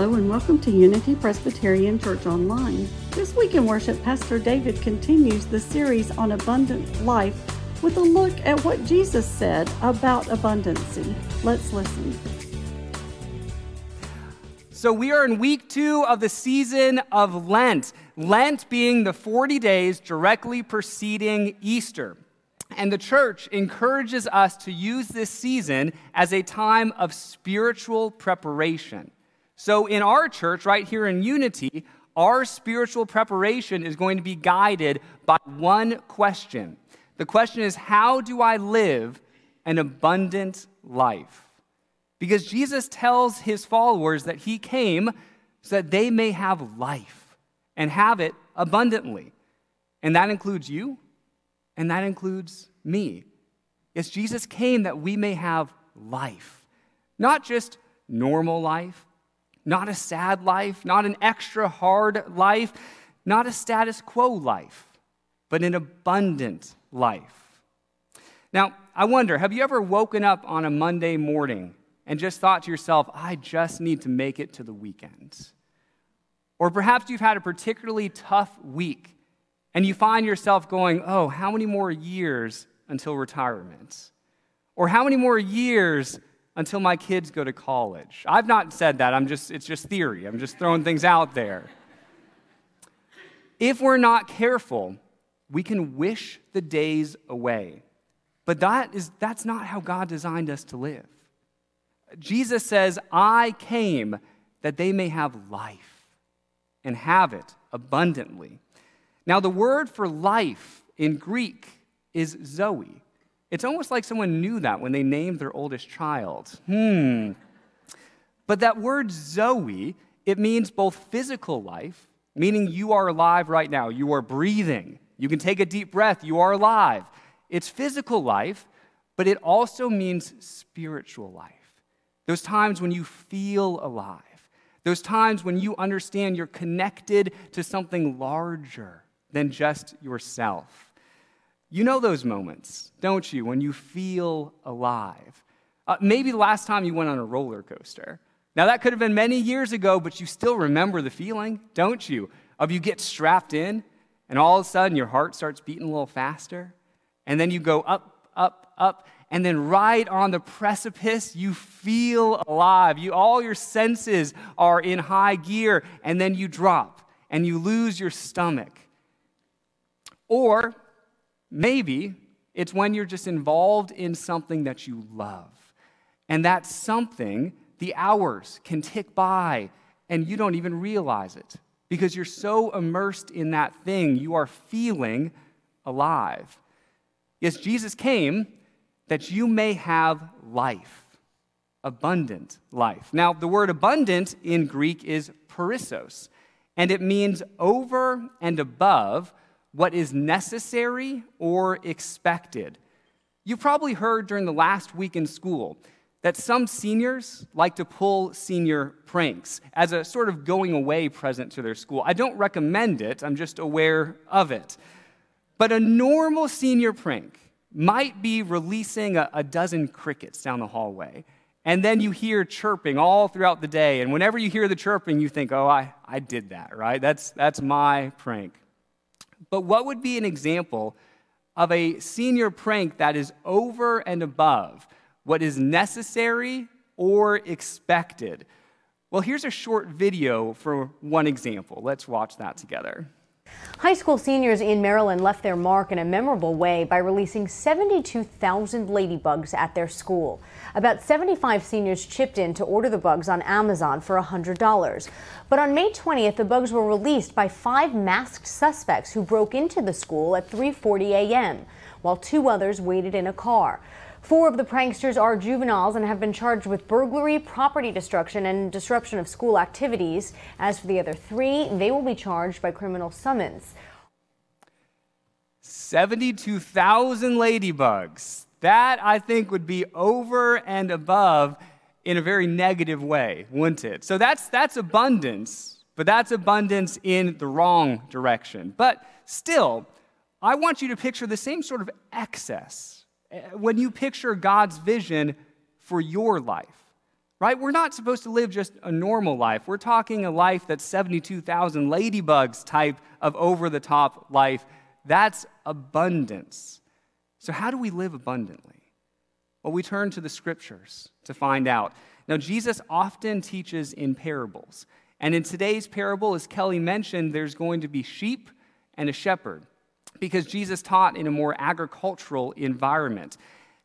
Hello and welcome to Unity Presbyterian Church Online. This week in worship, Pastor David continues the series on abundant life with a look at what Jesus said about abundancy. Let's listen. So, we are in week two of the season of Lent, Lent being the 40 days directly preceding Easter. And the church encourages us to use this season as a time of spiritual preparation. So, in our church, right here in Unity, our spiritual preparation is going to be guided by one question. The question is, How do I live an abundant life? Because Jesus tells his followers that he came so that they may have life and have it abundantly. And that includes you, and that includes me. Yes, Jesus came that we may have life, not just normal life, not a sad life, not an extra hard life, not a status quo life, but an abundant life. Now, I wonder have you ever woken up on a Monday morning and just thought to yourself, I just need to make it to the weekend? Or perhaps you've had a particularly tough week and you find yourself going, Oh, how many more years until retirement? Or how many more years until my kids go to college. I've not said that. I'm just it's just theory. I'm just throwing things out there. If we're not careful, we can wish the days away. But that is that's not how God designed us to live. Jesus says, "I came that they may have life and have it abundantly." Now the word for life in Greek is zoe. It's almost like someone knew that when they named their oldest child. Hmm. But that word Zoe, it means both physical life, meaning you are alive right now, you are breathing, you can take a deep breath, you are alive. It's physical life, but it also means spiritual life. Those times when you feel alive, those times when you understand you're connected to something larger than just yourself. You know those moments, don't you, when you feel alive? Uh, maybe the last time you went on a roller coaster. Now, that could have been many years ago, but you still remember the feeling, don't you? Of you get strapped in, and all of a sudden your heart starts beating a little faster, and then you go up, up, up, and then right on the precipice, you feel alive. You, all your senses are in high gear, and then you drop, and you lose your stomach. Or Maybe it's when you're just involved in something that you love. And that something, the hours can tick by and you don't even realize it because you're so immersed in that thing, you are feeling alive. Yes, Jesus came that you may have life, abundant life. Now, the word abundant in Greek is perissos, and it means over and above what is necessary or expected. You probably heard during the last week in school that some seniors like to pull senior pranks as a sort of going away present to their school. I don't recommend it, I'm just aware of it. But a normal senior prank might be releasing a, a dozen crickets down the hallway. And then you hear chirping all throughout the day. And whenever you hear the chirping, you think, oh, I, I did that, right? That's, that's my prank. But what would be an example of a senior prank that is over and above what is necessary or expected? Well, here's a short video for one example. Let's watch that together. High school seniors in Maryland left their mark in a memorable way by releasing 72,000 ladybugs at their school. About 75 seniors chipped in to order the bugs on Amazon for $100. But on May 20th, the bugs were released by five masked suspects who broke into the school at 3:40 a.m., while two others waited in a car. Four of the pranksters are juveniles and have been charged with burglary, property destruction, and disruption of school activities. As for the other three, they will be charged by criminal summons. 72,000 ladybugs. That, I think, would be over and above in a very negative way, wouldn't it? So that's, that's abundance, but that's abundance in the wrong direction. But still, I want you to picture the same sort of excess when you picture God's vision for your life. right? We're not supposed to live just a normal life. We're talking a life that's 72,000 ladybugs type of over the top life. That's abundance. So, how do we live abundantly? Well, we turn to the scriptures to find out. Now, Jesus often teaches in parables. And in today's parable, as Kelly mentioned, there's going to be sheep and a shepherd because Jesus taught in a more agricultural environment.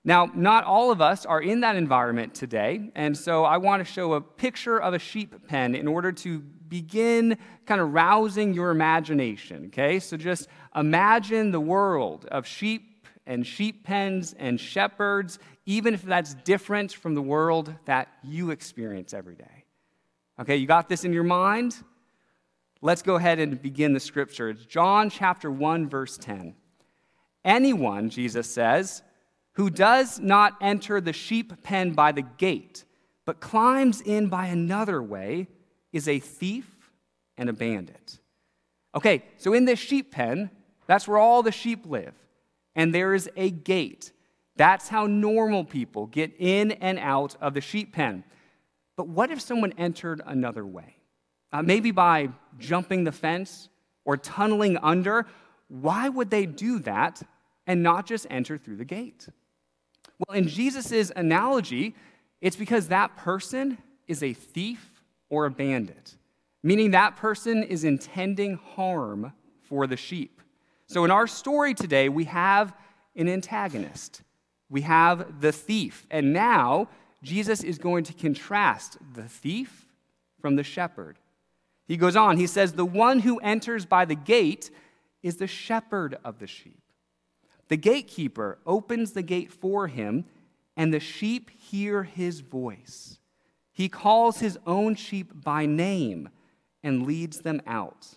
Now, not all of us are in that environment today, and so I want to show a picture of a sheep pen in order to begin kind of rousing your imagination, okay? So just imagine the world of sheep and sheep pens and shepherds, even if that's different from the world that you experience every day. Okay, you got this in your mind? Let's go ahead and begin the scripture. It's John chapter 1, verse 10. Anyone, Jesus says, who does not enter the sheep pen by the gate, but climbs in by another way, is a thief and a bandit. Okay, so in this sheep pen, that's where all the sheep live, and there is a gate. That's how normal people get in and out of the sheep pen. But what if someone entered another way? Uh, maybe by jumping the fence or tunneling under. Why would they do that and not just enter through the gate? Well, in Jesus' analogy, it's because that person is a thief or a bandit, meaning that person is intending harm for the sheep. So in our story today, we have an antagonist. We have the thief. And now Jesus is going to contrast the thief from the shepherd. He goes on, he says, The one who enters by the gate is the shepherd of the sheep. The gatekeeper opens the gate for him, and the sheep hear his voice. He calls his own sheep by name and leads them out.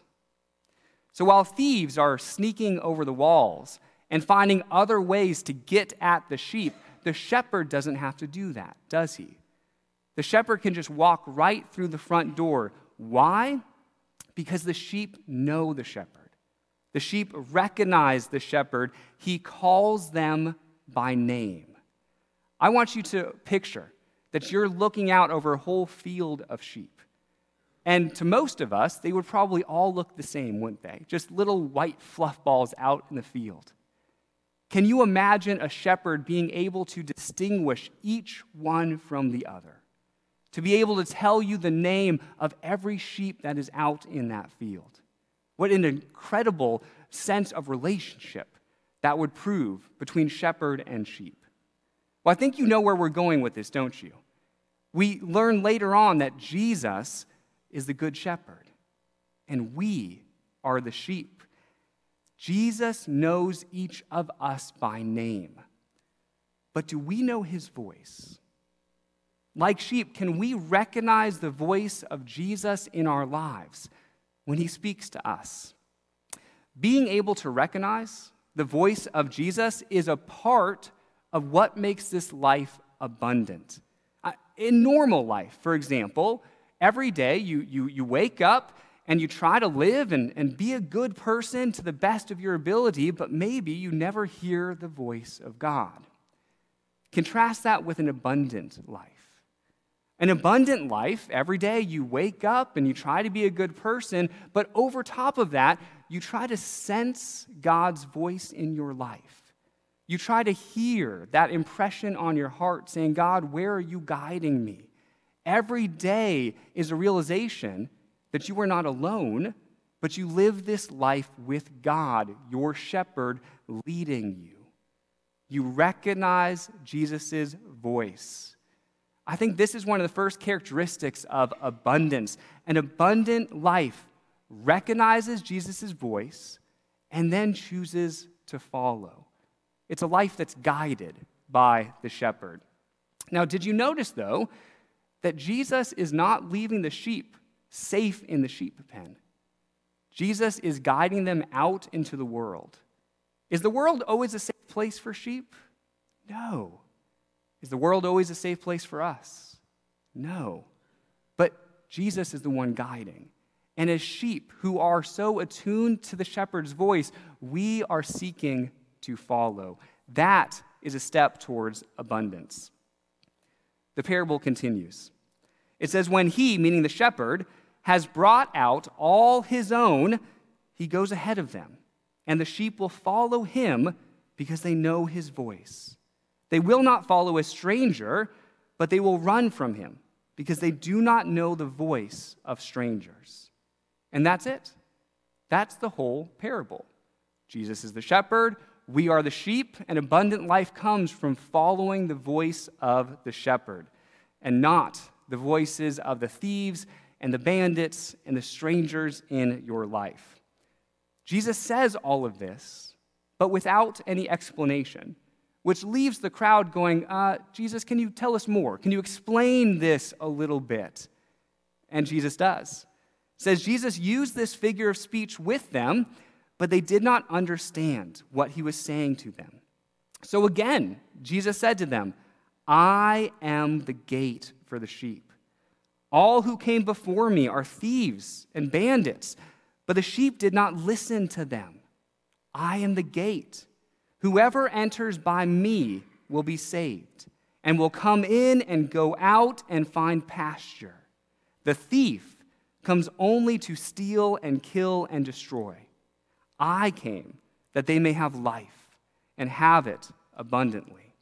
So while thieves are sneaking over the walls and finding other ways to get at the sheep, the shepherd doesn't have to do that, does he? The shepherd can just walk right through the front door. Why? Because the sheep know the shepherd. The sheep recognize the shepherd, he calls them by name. I want you to picture that you're looking out over a whole field of sheep. And to most of us, they would probably all look the same, wouldn't they? Just little white fluff balls out in the field. Can you imagine a shepherd being able to distinguish each one from the other? To be able to tell you the name of every sheep that is out in that field? What an incredible sense of relationship that would prove between shepherd and sheep. Well, I think you know where we're going with this, don't you? We learn later on that Jesus is the good shepherd, and we are the sheep. Jesus knows each of us by name. But do we know his voice? Like sheep, can we recognize the voice of Jesus in our lives? when he speaks to us. Being able to recognize the voice of Jesus is a part of what makes this life abundant. In normal life, for example, every day you, you, you wake up and you try to live and, and be a good person to the best of your ability, but maybe you never hear the voice of God. Contrast that with an abundant life. An abundant life, every day you wake up and you try to be a good person, but over top of that, you try to sense God's voice in your life. You try to hear that impression on your heart saying, God, where are you guiding me? Every day is a realization that you are not alone, but you live this life with God, your shepherd, leading you. You recognize Jesus' voice. I think this is one of the first characteristics of abundance. An abundant life recognizes Jesus' voice and then chooses to follow. It's a life that's guided by the shepherd. Now, did you notice, though, that Jesus is not leaving the sheep safe in the sheep pen? Jesus is guiding them out into the world. Is the world always a safe place for sheep? No. Is the world always a safe place for us? No. But Jesus is the one guiding. And as sheep who are so attuned to the shepherd's voice, we are seeking to follow. That is a step towards abundance. The parable continues. It says, When he, meaning the shepherd, has brought out all his own, he goes ahead of them, and the sheep will follow him because they know his voice. They will not follow a stranger, but they will run from him because they do not know the voice of strangers. And that's it. That's the whole parable. Jesus is the shepherd, we are the sheep, and abundant life comes from following the voice of the shepherd and not the voices of the thieves and the bandits and the strangers in your life. Jesus says all of this, but without any explanation, which leaves the crowd going, uh, Jesus, can you tell us more? Can you explain this a little bit? And Jesus does. Says Jesus used this figure of speech with them, but they did not understand what he was saying to them. So again, Jesus said to them, I am the gate for the sheep. All who came before me are thieves and bandits, but the sheep did not listen to them. I am the gate. Whoever enters by me will be saved, and will come in and go out and find pasture. The thief comes only to steal and kill and destroy. I came that they may have life and have it abundantly.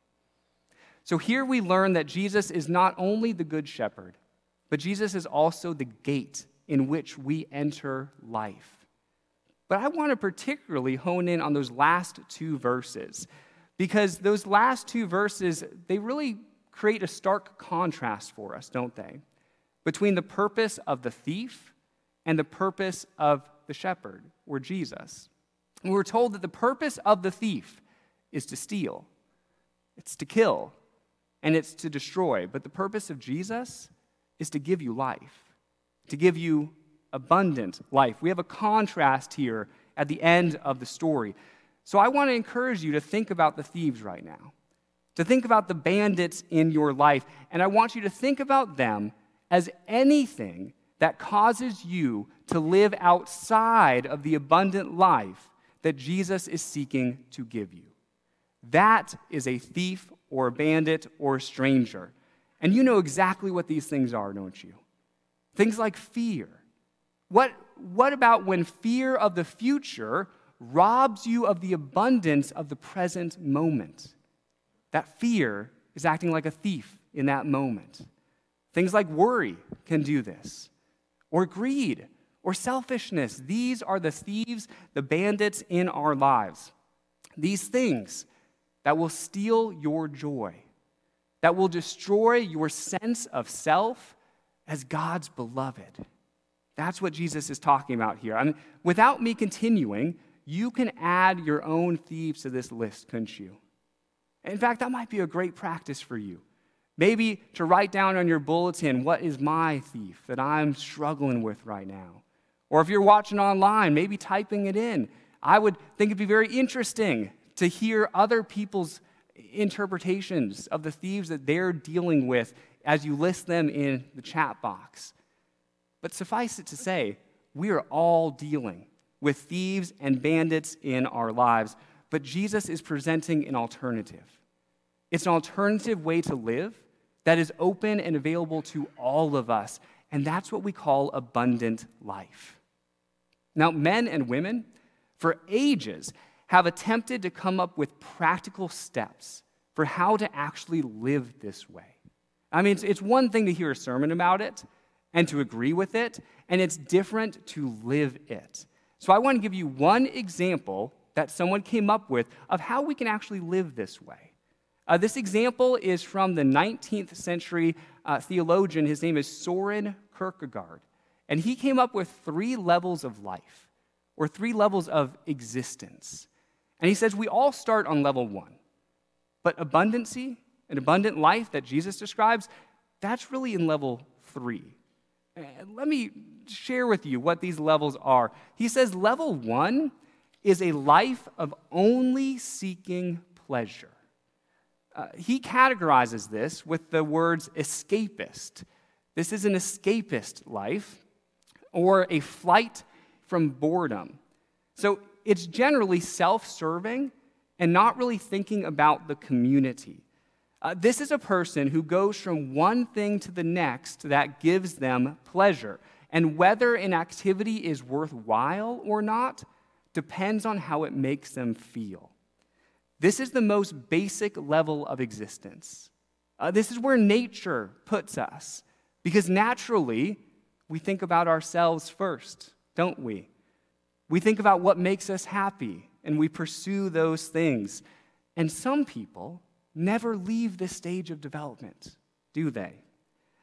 So here we learn that Jesus is not only the good shepherd, but Jesus is also the gate in which we enter life. But I want to particularly hone in on those last two verses because those last two verses, they really create a stark contrast for us, don't they? Between the purpose of the thief and the purpose of the shepherd, or Jesus. And we're told that the purpose of the thief is to steal, it's to kill, and it's to destroy. But the purpose of Jesus is to give you life, to give you abundant life. We have a contrast here at the end of the story. So I want to encourage you to think about the thieves right now, to think about the bandits in your life, and I want you to think about them as anything that causes you to live outside of the abundant life that Jesus is seeking to give you. That is a thief or a bandit or a stranger. And you know exactly what these things are, don't you? Things like fear. What, what about when fear of the future robs you of the abundance of the present moment? That fear is acting like a thief in that moment. Things like worry can do this, or greed, or selfishness. These are the thieves, the bandits in our lives. These things that will steal your joy that will destroy your sense of self as God's beloved. That's what Jesus is talking about here. I mean, without me continuing, you can add your own thieves to this list, couldn't you? In fact, that might be a great practice for you. Maybe to write down on your bulletin, what is my thief that I'm struggling with right now? Or if you're watching online, maybe typing it in. I would think it'd be very interesting to hear other people's interpretations of the thieves that they're dealing with as you list them in the chat box. But suffice it to say, we are all dealing with thieves and bandits in our lives, but Jesus is presenting an alternative. It's an alternative way to live that is open and available to all of us, and that's what we call abundant life. Now, men and women, for ages, have attempted to come up with practical steps for how to actually live this way. I mean, it's, it's one thing to hear a sermon about it and to agree with it, and it's different to live it. So I want to give you one example that someone came up with of how we can actually live this way. Uh, this example is from the 19th century uh, theologian. His name is Soren Kierkegaard. And he came up with three levels of life, or three levels of existence. And he says we all start on level one. But abundancy, an abundant life that Jesus describes, that's really in level three. Let me share with you what these levels are. He says level one is a life of only seeking pleasure. Uh, he categorizes this with the words escapist. This is an escapist life or a flight from boredom. So it's generally self serving and not really thinking about the community. Uh, this is a person who goes from one thing to the next that gives them pleasure. And whether an activity is worthwhile or not depends on how it makes them feel. This is the most basic level of existence. Uh, this is where nature puts us, because naturally, we think about ourselves first, don't we? We think about what makes us happy, and we pursue those things. And some people never leave this stage of development, do they?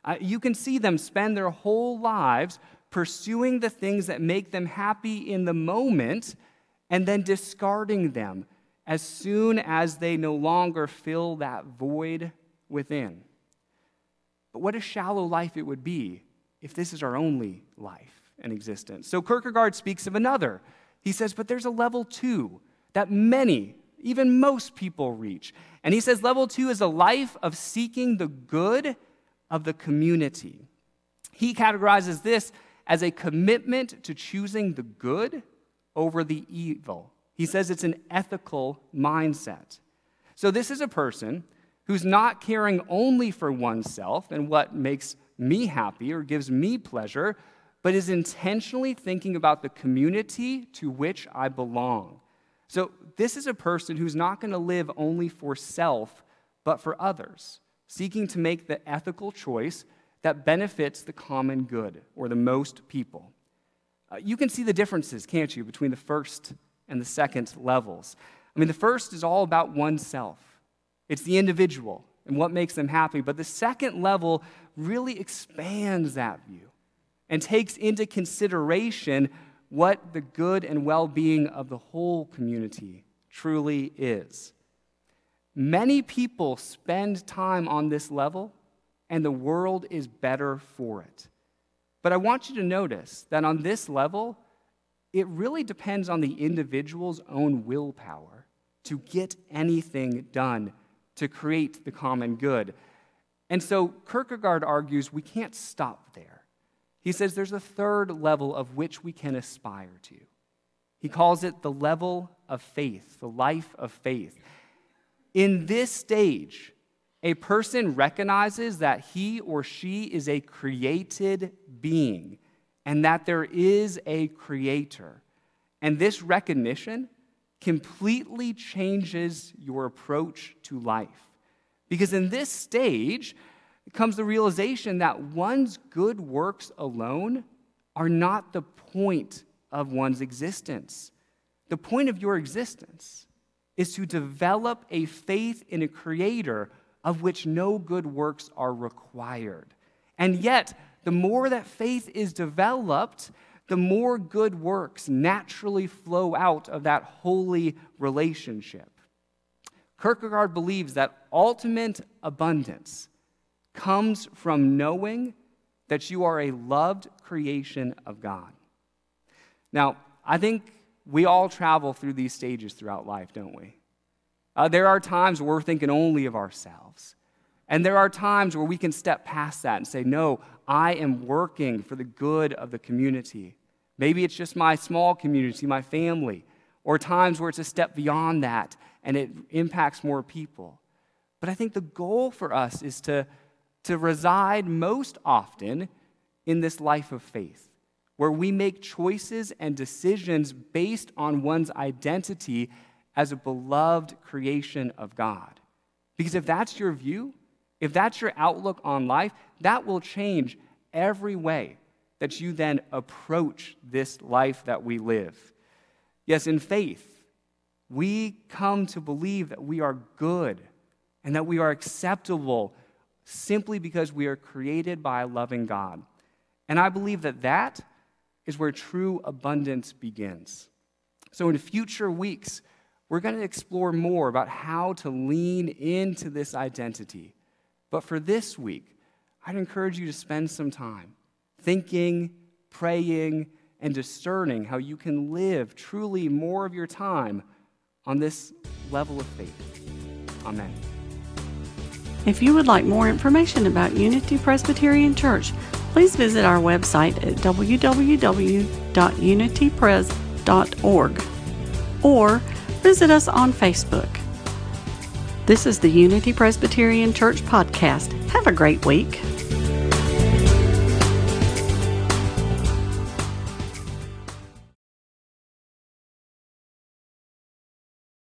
Uh, you can see them spend their whole lives pursuing the things that make them happy in the moment and then discarding them as soon as they no longer fill that void within. But what a shallow life it would be if this is our only life and existence. So Kierkegaard speaks of another. He says, but there's a level two that many, even most people reach. And he says level two is a life of seeking the good of the community. He categorizes this as a commitment to choosing the good over the evil he says it's an ethical mindset. So, this is a person who's not caring only for oneself and what makes me happy or gives me pleasure, but is intentionally thinking about the community to which I belong. So, this is a person who's not going to live only for self, but for others, seeking to make the ethical choice that benefits the common good or the most people. Uh, you can see the differences, can't you, between the first and the second levels. I mean, the first is all about oneself, it's the individual and what makes them happy. But the second level really expands that view and takes into consideration what the good and well being of the whole community truly is. Many people spend time on this level, and the world is better for it. But I want you to notice that on this level, it really depends on the individual's own willpower to get anything done to create the common good. And so Kierkegaard argues we can't stop there. He says there's a third level of which we can aspire to. He calls it the level of faith, the life of faith. In this stage, a person recognizes that he or she is a created being and that there is a creator. And this recognition completely changes your approach to life. Because in this stage comes the realization that one's good works alone are not the point of one's existence. The point of your existence is to develop a faith in a creator of which no good works are required. And yet, the more that faith is developed, the more good works naturally flow out of that holy relationship. Kierkegaard believes that ultimate abundance comes from knowing that you are a loved creation of God. Now, I think we all travel through these stages throughout life, don't we? Uh, there are times where we're thinking only of ourselves. And there are times where we can step past that and say, No, I am working for the good of the community. Maybe it's just my small community, my family, or times where it's a step beyond that and it impacts more people. But I think the goal for us is to, to reside most often in this life of faith, where we make choices and decisions based on one's identity as a beloved creation of God. Because if that's your view, if that's your outlook on life, that will change every way that you then approach this life that we live. Yes, in faith, we come to believe that we are good and that we are acceptable simply because we are created by a loving God. And I believe that that is where true abundance begins. So, in future weeks, we're going to explore more about how to lean into this identity but for this week, I'd encourage you to spend some time thinking, praying, and discerning how you can live truly more of your time on this level of faith. Amen. If you would like more information about Unity Presbyterian Church, please visit our website at www.unitypres.org or visit us on Facebook. This is the Unity Presbyterian Church podcast. Have a great week.